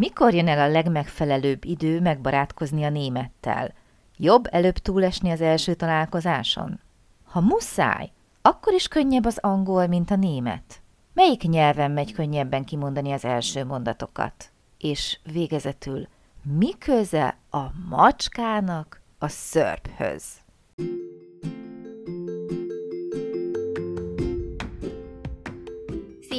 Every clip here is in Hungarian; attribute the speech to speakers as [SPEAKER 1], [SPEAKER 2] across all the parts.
[SPEAKER 1] Mikor jön el a legmegfelelőbb idő megbarátkozni a némettel? Jobb előbb túlesni az első találkozáson? Ha muszáj, akkor is könnyebb az angol, mint a német. Melyik nyelven megy könnyebben kimondani az első mondatokat? És végezetül, mi köze a macskának a szörphöz?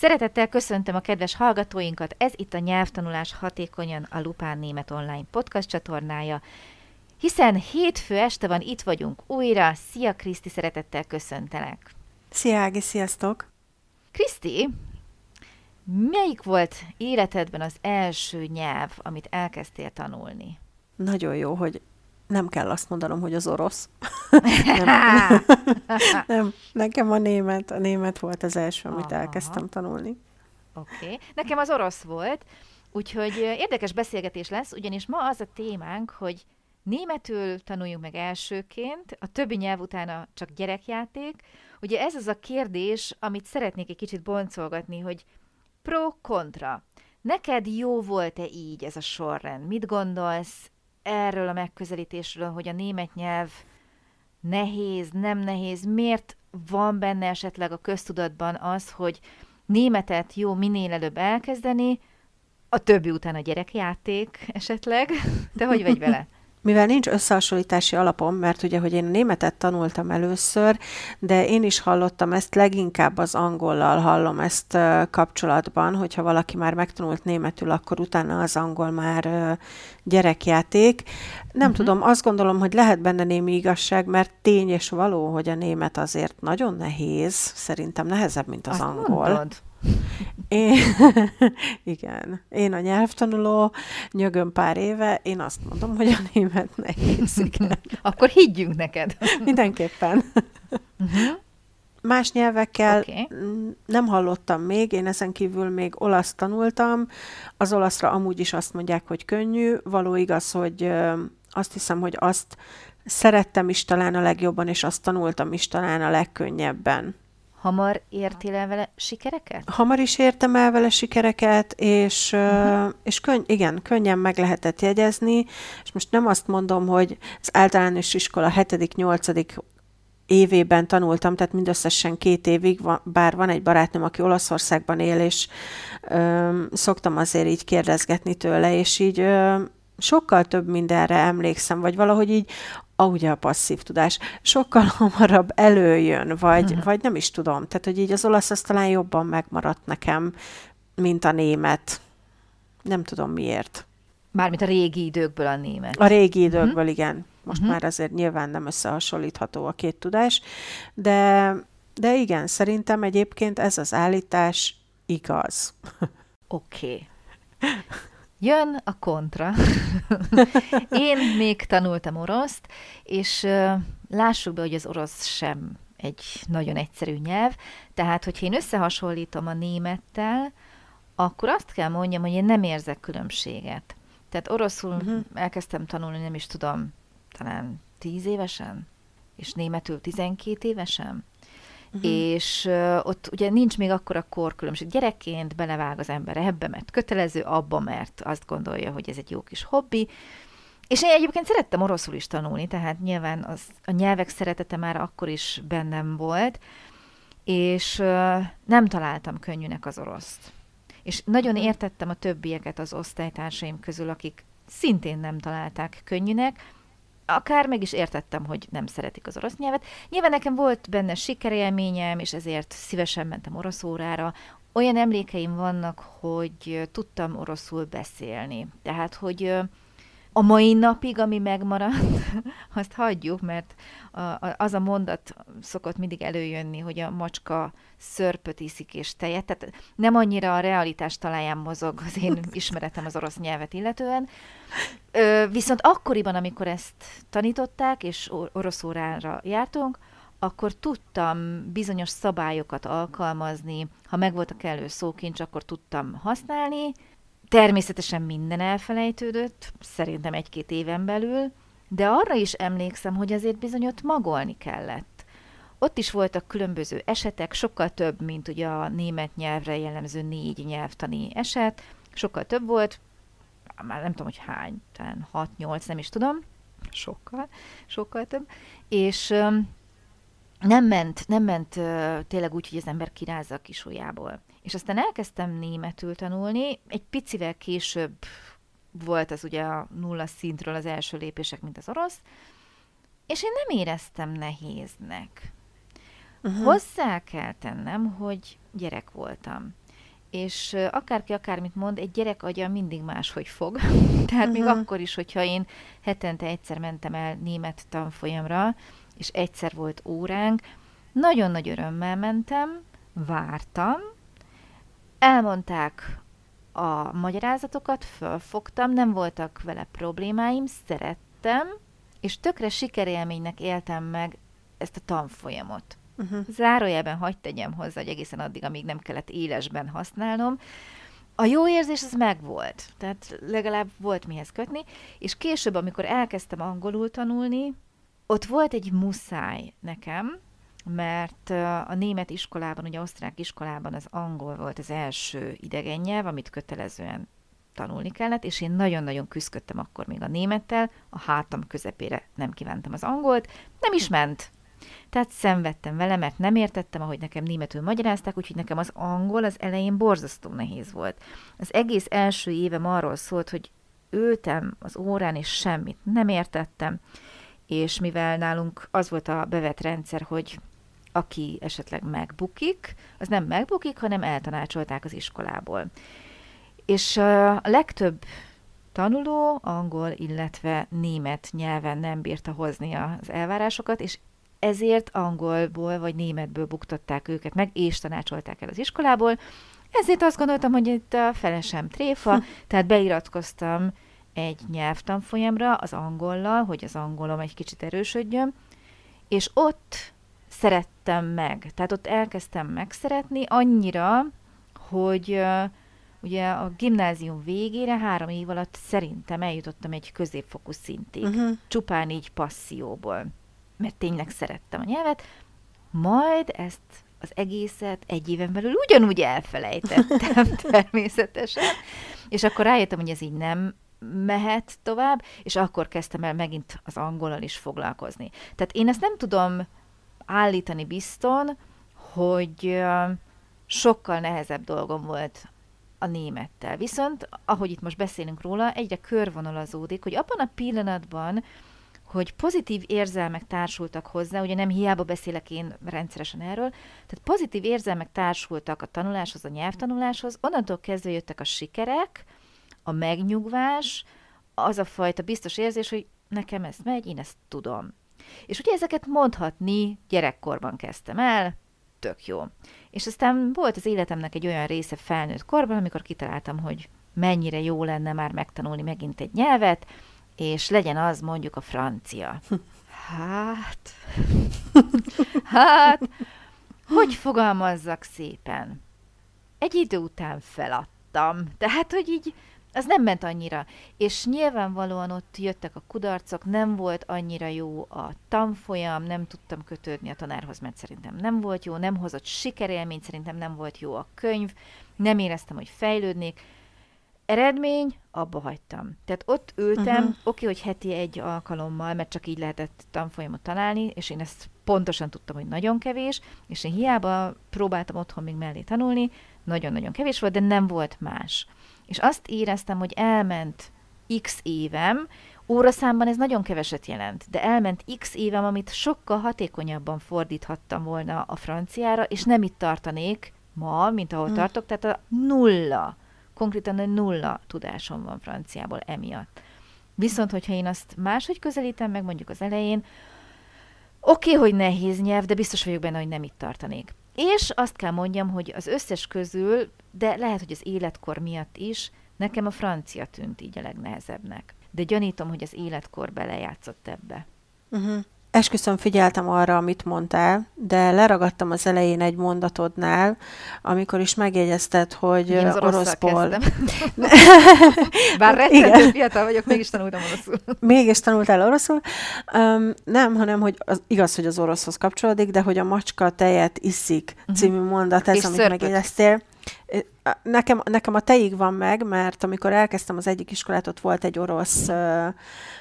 [SPEAKER 1] Szeretettel köszöntöm a kedves hallgatóinkat, ez itt a Nyelvtanulás Hatékonyan a Lupán Német Online podcast csatornája, hiszen hétfő este van, itt vagyunk újra. Szia Kriszti, szeretettel köszöntelek!
[SPEAKER 2] Szia Ági, sziasztok!
[SPEAKER 1] Kriszti, melyik volt életedben az első nyelv, amit elkezdtél tanulni?
[SPEAKER 2] Nagyon jó, hogy nem kell azt mondanom, hogy az orosz. nem, nem, nekem a német, a német volt az első, amit Aha. elkezdtem tanulni.
[SPEAKER 1] Oké. Okay. Nekem az orosz volt, úgyhogy érdekes beszélgetés lesz, ugyanis ma az a témánk, hogy németül tanuljunk meg elsőként, a többi nyelv utána csak gyerekjáték. Ugye ez az a kérdés, amit szeretnék egy kicsit boncolgatni, hogy pro-kontra. Neked jó volt-e így ez a sorrend? Mit gondolsz? Erről a megközelítésről, hogy a német nyelv nehéz, nem nehéz, miért van benne esetleg a köztudatban az, hogy németet jó minél előbb elkezdeni, a többi után a gyerekjáték esetleg. Te hogy vagy vele?
[SPEAKER 2] Mivel nincs összehasonlítási alapom, mert ugye, hogy én németet tanultam először, de én is hallottam ezt, leginkább az angollal hallom ezt kapcsolatban, hogyha valaki már megtanult németül, akkor utána az angol már gyerekjáték. Nem uh-huh. tudom, azt gondolom, hogy lehet benne némi igazság, mert tény és való, hogy a német azért nagyon nehéz, szerintem nehezebb, mint az azt angol. Mondod? Én, igen, én a nyelvtanuló, nyögöm pár éve, én azt mondom, hogy a német nehéz, igen.
[SPEAKER 1] Akkor higgyünk neked.
[SPEAKER 2] Mindenképpen. Uh-huh. Más nyelvekkel okay. nem hallottam még, én ezen kívül még olasz tanultam. Az olaszra amúgy is azt mondják, hogy könnyű. Való igaz, hogy azt hiszem, hogy azt szerettem is talán a legjobban, és azt tanultam is talán a legkönnyebben.
[SPEAKER 1] Hamar értél el vele sikereket?
[SPEAKER 2] Hamar is értem el vele sikereket, és, uh-huh. uh, és könny- igen, könnyen meg lehetett jegyezni, és most nem azt mondom, hogy az általános iskola 7.-8 évében tanultam, tehát mindösszesen két évig, bár van egy barátnőm, aki Olaszországban él, és ö, szoktam azért így kérdezgetni tőle, és így ö, sokkal több mindenre emlékszem, vagy valahogy így a, ugye a passzív tudás, sokkal hamarabb előjön, vagy, uh-huh. vagy nem is tudom. Tehát, hogy így az olasz az talán jobban megmaradt nekem, mint a német. Nem tudom miért.
[SPEAKER 1] Mármint a régi időkből a német.
[SPEAKER 2] A régi időkből, uh-huh. igen. Most uh-huh. már azért nyilván nem összehasonlítható a két tudás, de, de igen, szerintem egyébként ez az állítás igaz.
[SPEAKER 1] Oké. Okay. Jön a kontra. Én még tanultam oroszt, és lássuk be, hogy az orosz sem egy nagyon egyszerű nyelv, tehát, hogyha én összehasonlítom a némettel, akkor azt kell mondjam, hogy én nem érzek különbséget. Tehát oroszul uh-huh. elkezdtem tanulni, nem is tudom, talán tíz évesen, és németül tizenkét évesen. Uh-huh. És uh, ott ugye nincs még akkor a korkülönbség. Gyerekként belevág az ember ebbe, mert kötelező, abba, mert azt gondolja, hogy ez egy jó kis hobbi. És én egyébként szerettem oroszul is tanulni, tehát nyilván az, a nyelvek szeretete már akkor is bennem volt, és uh, nem találtam könnyűnek az oroszt. És nagyon mhm. értettem a többieket az osztálytársaim közül, akik szintén nem találták könnyűnek, akár meg is értettem, hogy nem szeretik az orosz nyelvet. Nyilván nekem volt benne sikerélményem, és ezért szívesen mentem orosz órára. Olyan emlékeim vannak, hogy tudtam oroszul beszélni. Tehát, hogy A mai napig, ami megmaradt, azt hagyjuk, mert az a mondat szokott mindig előjönni, hogy a macska szörpöt iszik és tejet, tehát nem annyira a realitás talaján mozog az én ismeretem az orosz nyelvet illetően. Viszont akkoriban, amikor ezt tanították, és orosz órára jártunk, akkor tudtam bizonyos szabályokat alkalmazni, ha megvolt a kellő szókincs, akkor tudtam használni. Természetesen minden elfelejtődött, szerintem egy-két éven belül, de arra is emlékszem, hogy azért bizony ott magolni kellett. Ott is voltak különböző esetek, sokkal több, mint ugye a német nyelvre jellemző négy nyelvtani eset, sokkal több volt, már nem tudom, hogy hány, talán 6-8, nem is tudom, sokkal, sokkal több, és nem ment, nem ment tényleg úgy, hogy az ember kirázza a kisujjából. És aztán elkezdtem németül tanulni, egy picivel később volt az ugye a nulla szintről az első lépések, mint az orosz, és én nem éreztem nehéznek. Uh-huh. Hozzá kell tennem, hogy gyerek voltam. És akárki akármit mond, egy gyerek agya mindig máshogy fog. Tehát uh-huh. még akkor is, hogyha én hetente egyszer mentem el német tanfolyamra, és egyszer volt óránk, nagyon nagy örömmel mentem, vártam, elmondták a magyarázatokat, fölfogtam, nem voltak vele problémáim, szerettem, és tökre sikerélménynek éltem meg ezt a tanfolyamot. Uh-huh. Zárójelben hagyd tegyem hozzá, hogy egészen addig, amíg nem kellett élesben használnom. A jó érzés az megvolt, tehát legalább volt mihez kötni, és később, amikor elkezdtem angolul tanulni, ott volt egy muszáj nekem, mert a német iskolában, ugye osztrák iskolában az angol volt az első idegen nyelv, amit kötelezően tanulni kellett, és én nagyon-nagyon küzdöttem akkor még a némettel, a hátam közepére nem kívántam az angolt, nem is ment. Tehát szenvedtem vele, mert nem értettem, ahogy nekem németül magyarázták, úgyhogy nekem az angol az elején borzasztó nehéz volt. Az egész első évem arról szólt, hogy ültem az órán, és semmit nem értettem, és mivel nálunk az volt a bevett rendszer, hogy aki esetleg megbukik, az nem megbukik, hanem eltanácsolták az iskolából. És a legtöbb tanuló angol, illetve német nyelven nem bírta hozni az elvárásokat, és ezért angolból vagy németből buktatták őket meg, és tanácsolták el az iskolából. Ezért azt gondoltam, hogy itt a felesem tréfa, tehát beiratkoztam egy nyelvtanfolyamra, az angollal, hogy az angolom egy kicsit erősödjön, és ott szerettem meg. Tehát ott elkezdtem megszeretni annyira, hogy uh, ugye a gimnázium végére három év alatt szerintem eljutottam egy középfokú szintig. Uh-huh. Csupán így passzióból. Mert tényleg szerettem a nyelvet. Majd ezt az egészet egy éven belül ugyanúgy elfelejtettem természetesen. És akkor rájöttem, hogy ez így nem mehet tovább, és akkor kezdtem el megint az angolal is foglalkozni. Tehát én ezt nem tudom állítani bizton, hogy sokkal nehezebb dolgom volt a némettel. Viszont, ahogy itt most beszélünk róla, egyre körvonalazódik, hogy abban a pillanatban, hogy pozitív érzelmek társultak hozzá, ugye nem hiába beszélek én rendszeresen erről, tehát pozitív érzelmek társultak a tanuláshoz, a nyelvtanuláshoz, onnantól kezdve jöttek a sikerek, a megnyugvás, az a fajta biztos érzés, hogy nekem ez megy, én ezt tudom. És ugye ezeket mondhatni gyerekkorban kezdtem el, tök jó. És aztán volt az életemnek egy olyan része felnőtt korban, amikor kitaláltam, hogy mennyire jó lenne már megtanulni megint egy nyelvet, és legyen az mondjuk a francia. Hát, hát, hogy fogalmazzak szépen? Egy idő után feladtam. Tehát, hogy így az nem ment annyira. És nyilvánvalóan ott jöttek a kudarcok, nem volt annyira jó a tanfolyam, nem tudtam kötődni a tanárhoz, mert szerintem nem volt jó, nem hozott sikerélményt, szerintem nem volt jó a könyv, nem éreztem, hogy fejlődnék. Eredmény, abba hagytam. Tehát ott ültem, uh-huh. oké, hogy heti egy alkalommal, mert csak így lehetett tanfolyamot találni, és én ezt pontosan tudtam, hogy nagyon kevés, és én hiába próbáltam otthon még mellé tanulni, nagyon-nagyon kevés volt, de nem volt más. És azt éreztem, hogy elment x évem, óraszámban ez nagyon keveset jelent, de elment x évem, amit sokkal hatékonyabban fordíthattam volna a franciára, és nem itt tartanék ma, mint ahol hmm. tartok, tehát a nulla, konkrétan nulla tudásom van franciából emiatt. Viszont, hogyha én azt máshogy közelítem meg, mondjuk az elején, oké, okay, hogy nehéz nyelv, de biztos vagyok benne, hogy nem itt tartanék. És azt kell mondjam, hogy az összes közül, de lehet, hogy az életkor miatt is, nekem a francia tűnt így a legnehezebbnek. De gyanítom, hogy az életkor belejátszott ebbe.
[SPEAKER 2] Uh-huh. Esküszöm figyeltem arra, amit mondtál, de leragadtam az elején egy mondatodnál, amikor is megjegyezted, hogy
[SPEAKER 1] Én az
[SPEAKER 2] oroszból...
[SPEAKER 1] Bár rettentő fiatal vagyok, mégis tanultam oroszul.
[SPEAKER 2] Mégis tanultál oroszul? Um, nem, hanem, hogy az, igaz, hogy az oroszhoz kapcsolódik, de hogy a macska tejet iszik uh-huh. című mondat, ez, És amit szörpöt. megjegyeztél. Nekem, nekem a teig van meg, mert amikor elkezdtem az egyik iskolát, ott volt egy orosz uh,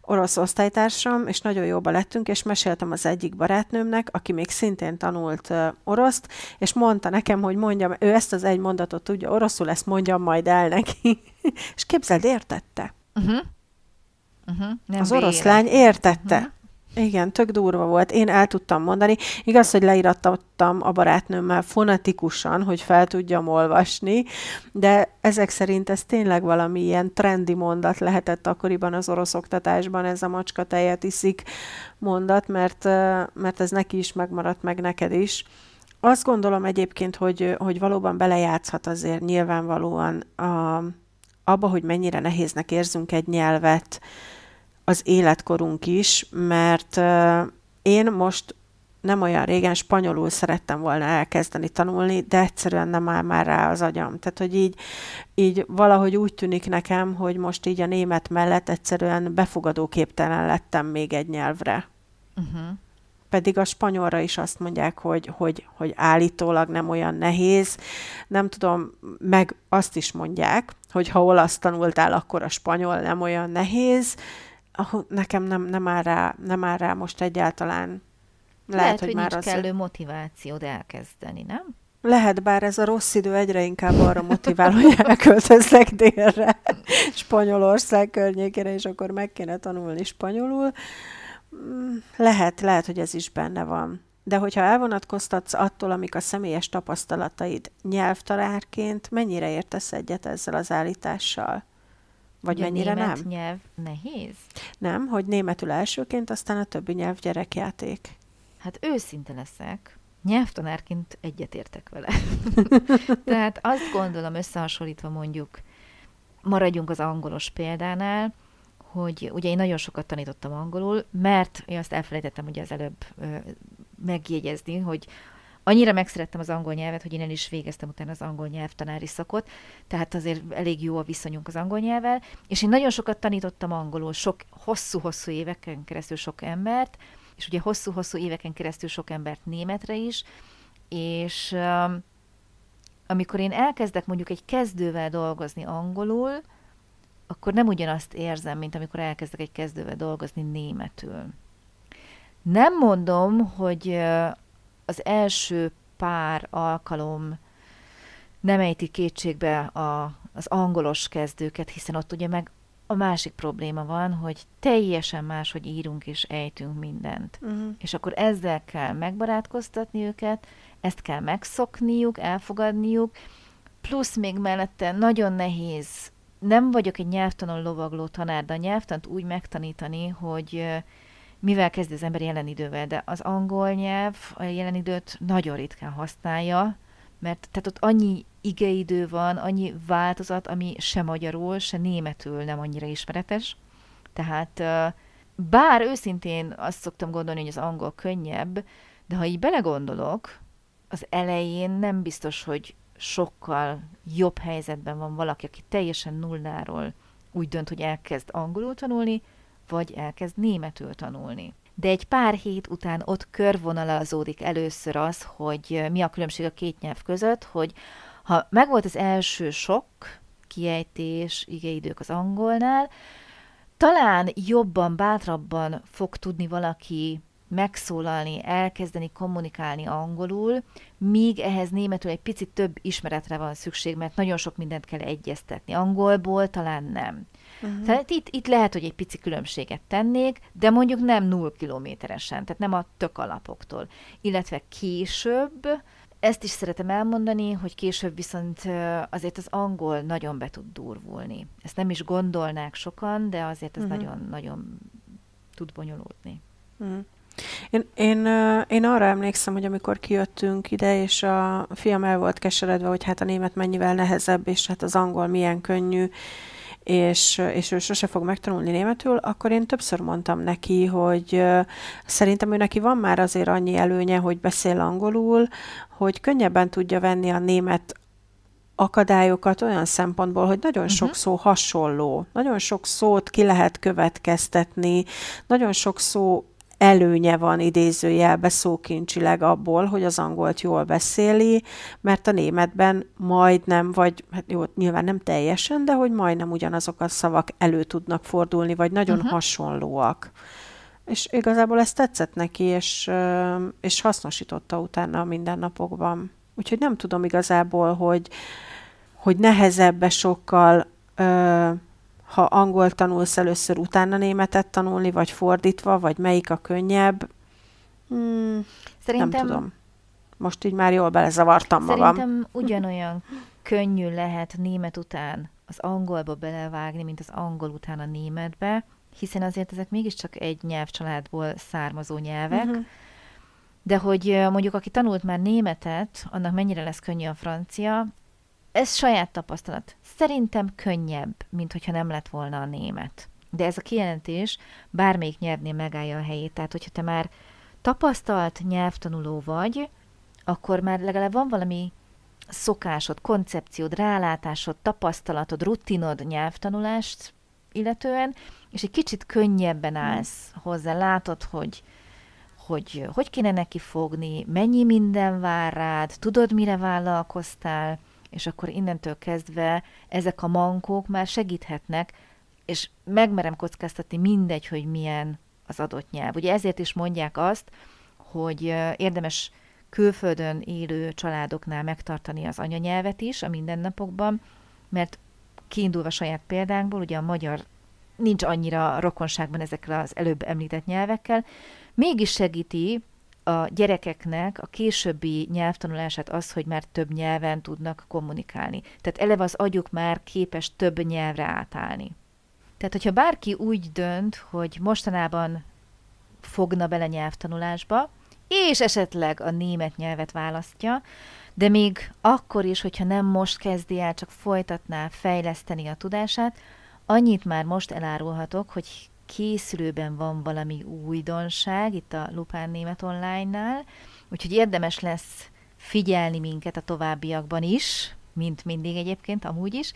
[SPEAKER 2] orosz osztálytársam, és nagyon jóba lettünk, és meséltem az egyik barátnőmnek, aki még szintén tanult uh, oroszt, és mondta nekem, hogy mondjam, ő ezt az egy mondatot tudja oroszul, ezt mondjam majd el neki. és képzeld, értette. Uh-huh. Uh-huh. az oroszlány értette. Uh-huh. Igen, tök durva volt. Én el tudtam mondani. Igaz, hogy leírattam a barátnőmmel fonetikusan, hogy fel tudjam olvasni, de ezek szerint ez tényleg valami ilyen trendi mondat lehetett akkoriban az orosz oktatásban, ez a macska tejet iszik mondat, mert, mert ez neki is megmaradt, meg neked is. Azt gondolom egyébként, hogy, hogy valóban belejátszhat azért nyilvánvalóan a, abba, hogy mennyire nehéznek érzünk egy nyelvet, az életkorunk is, mert én most nem olyan régen spanyolul szerettem volna elkezdeni tanulni, de egyszerűen nem áll már rá az agyam. Tehát, hogy így, így valahogy úgy tűnik nekem, hogy most így a német mellett egyszerűen befogadóképtelen lettem még egy nyelvre. Uh-huh. Pedig a spanyolra is azt mondják, hogy, hogy, hogy állítólag nem olyan nehéz. Nem tudom, meg azt is mondják, hogy ha olasz tanultál, akkor a spanyol nem olyan nehéz nekem nem, nem, áll rá, nem áll rá most egyáltalán.
[SPEAKER 1] Lehet, Lehet hogy, hogy már nincs az... kellő motivációd elkezdeni, nem?
[SPEAKER 2] Lehet, bár ez a rossz idő egyre inkább arra motivál, hogy elköltözlek délre, Spanyolország környékére, és akkor meg kéne tanulni spanyolul. Mm, lehet, lehet, hogy ez is benne van. De hogyha elvonatkoztatsz attól, amik a személyes tapasztalataid nyelvtanárként, mennyire értesz egyet ezzel az állítással?
[SPEAKER 1] Vagy ja, mennyire német nem? nyelv nehéz?
[SPEAKER 2] Nem, hogy németül elsőként, aztán a többi nyelv gyerekjáték.
[SPEAKER 1] Hát őszinte leszek. Nyelvtanárként egyetértek vele. Tehát azt gondolom összehasonlítva mondjuk, maradjunk az angolos példánál, hogy ugye én nagyon sokat tanítottam angolul, mert én azt elfelejtettem ugye az előbb ö, megjegyezni, hogy annyira megszerettem az angol nyelvet, hogy én el is végeztem utána az angol nyelvtanári szakot, tehát azért elég jó a viszonyunk az angol nyelvvel, és én nagyon sokat tanítottam angolul, sok hosszú-hosszú éveken keresztül sok embert, és ugye hosszú-hosszú éveken keresztül sok embert németre is, és um, amikor én elkezdek mondjuk egy kezdővel dolgozni angolul, akkor nem ugyanazt érzem, mint amikor elkezdek egy kezdővel dolgozni németül. Nem mondom, hogy az első pár alkalom nem ejti kétségbe a, az angolos kezdőket, hiszen ott ugye meg a másik probléma van, hogy teljesen más, hogy írunk és ejtünk mindent. Uh-huh. És akkor ezzel kell megbarátkoztatni őket, ezt kell megszokniuk, elfogadniuk, plusz még mellette nagyon nehéz, nem vagyok egy nyelvtanon lovagló tanár, de a nyelvtant úgy megtanítani, hogy mivel kezd az ember jelen idővel, de az angol nyelv a jelen időt nagyon ritkán használja, mert tehát ott annyi igeidő van, annyi változat, ami se magyarul, se németül nem annyira ismeretes. Tehát bár őszintén azt szoktam gondolni, hogy az angol könnyebb, de ha így belegondolok, az elején nem biztos, hogy sokkal jobb helyzetben van valaki, aki teljesen nulláról úgy dönt, hogy elkezd angolul tanulni, vagy elkezd németül tanulni. De egy pár hét után ott körvonalazódik először az, hogy mi a különbség a két nyelv között, hogy ha megvolt az első sok kiejtés, igeidők az angolnál, talán jobban, bátrabban fog tudni valaki megszólalni, elkezdeni kommunikálni angolul, míg ehhez németül egy picit több ismeretre van szükség, mert nagyon sok mindent kell egyeztetni. Angolból talán nem. Uh-huh. Tehát itt, itt lehet, hogy egy pici különbséget tennék, de mondjuk nem null kilométeresen, tehát nem a tök alapoktól. Illetve később ezt is szeretem elmondani, hogy később viszont azért az angol nagyon be tud durvulni. Ezt nem is gondolnák sokan, de azért ez nagyon-nagyon uh-huh. tud bonyolódni.
[SPEAKER 2] Uh-huh. Én, én, én arra emlékszem, hogy amikor kijöttünk ide, és a fiam el volt keseredve, hogy hát a német mennyivel nehezebb, és hát az angol milyen könnyű, és, és ő sose fog megtanulni németül, akkor én többször mondtam neki, hogy szerintem ő neki van már azért annyi előnye, hogy beszél angolul, hogy könnyebben tudja venni a német akadályokat olyan szempontból, hogy nagyon uh-huh. sok szó hasonló, nagyon sok szót ki lehet következtetni, nagyon sok szó előnye van idézőjelbe szókincsileg abból, hogy az angolt jól beszéli, mert a németben majdnem, vagy hát jó, nyilván nem teljesen, de hogy majdnem ugyanazok a szavak elő tudnak fordulni, vagy nagyon uh-huh. hasonlóak. És igazából ez tetszett neki, és, és hasznosította utána a mindennapokban. Úgyhogy nem tudom igazából, hogy, hogy nehezebbe sokkal ha angol tanulsz először, utána németet tanulni, vagy fordítva, vagy melyik a könnyebb? Hmm, Szerintem... Nem tudom. Most így már jól belezavartam magam.
[SPEAKER 1] Szerintem ugyanolyan könnyű lehet német után az angolba belevágni, mint az angol után a németbe, hiszen azért ezek mégiscsak egy nyelvcsaládból származó nyelvek, uh-huh. de hogy mondjuk aki tanult már németet, annak mennyire lesz könnyű a francia, ez saját tapasztalat. Szerintem könnyebb, mint hogyha nem lett volna a német. De ez a kijelentés bármelyik nyelvnél megállja a helyét. Tehát, hogyha te már tapasztalt nyelvtanuló vagy, akkor már legalább van valami szokásod, koncepciód, rálátásod, tapasztalatod, rutinod nyelvtanulást illetően, és egy kicsit könnyebben hmm. állsz hozzá, látod, hogy hogy hogy kéne neki fogni, mennyi minden vár rád, tudod, mire vállalkoztál, és akkor innentől kezdve ezek a mankók már segíthetnek, és megmerem kockáztatni mindegy, hogy milyen az adott nyelv. Ugye ezért is mondják azt, hogy érdemes külföldön élő családoknál megtartani az anyanyelvet is a mindennapokban, mert kiindulva saját példánkból, ugye a magyar nincs annyira rokonságban ezekkel az előbb említett nyelvekkel, mégis segíti a gyerekeknek a későbbi nyelvtanulását az, hogy már több nyelven tudnak kommunikálni. Tehát eleve az agyuk már képes több nyelvre átállni. Tehát, hogyha bárki úgy dönt, hogy mostanában fogna bele nyelvtanulásba, és esetleg a német nyelvet választja, de még akkor is, hogyha nem most kezdi el, csak folytatná fejleszteni a tudását, annyit már most elárulhatok, hogy készülőben van valami újdonság itt a Lupán Német Online-nál, úgyhogy érdemes lesz figyelni minket a továbbiakban is, mint mindig egyébként, amúgy is,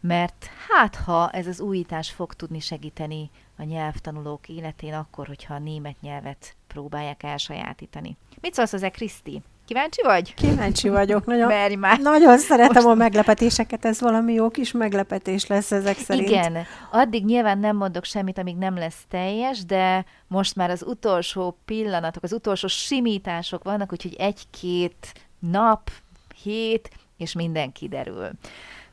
[SPEAKER 1] mert hát ha ez az újítás fog tudni segíteni a nyelvtanulók életén akkor, hogyha a német nyelvet próbálják elsajátítani. Mit szólsz hozzá, Kriszti? Kíváncsi vagy?
[SPEAKER 2] Kíváncsi vagyok. Nagyon, Merj már. nagyon szeretem Most... a meglepetéseket, ez valami jó kis meglepetés lesz ezek szerint.
[SPEAKER 1] Igen, addig nyilván nem mondok semmit, amíg nem lesz teljes, de most már az utolsó pillanatok, az utolsó simítások vannak, úgyhogy egy-két nap, hét, és minden kiderül.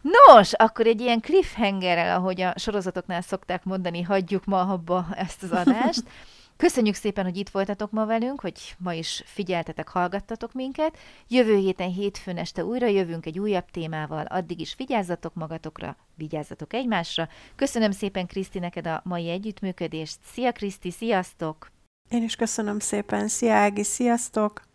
[SPEAKER 1] Nos, akkor egy ilyen cliffhangerrel, ahogy a sorozatoknál szokták mondani, hagyjuk ma abba ezt az adást. Köszönjük szépen, hogy itt voltatok ma velünk, hogy ma is figyeltetek, hallgattatok minket. Jövő héten hétfőn este újra jövünk egy újabb témával, addig is vigyázzatok magatokra, vigyázzatok egymásra. Köszönöm szépen, Kriszti, neked a mai együttműködést. Szia, Kriszti, sziasztok!
[SPEAKER 2] Én is köszönöm szépen. Szia, Ági, sziasztok!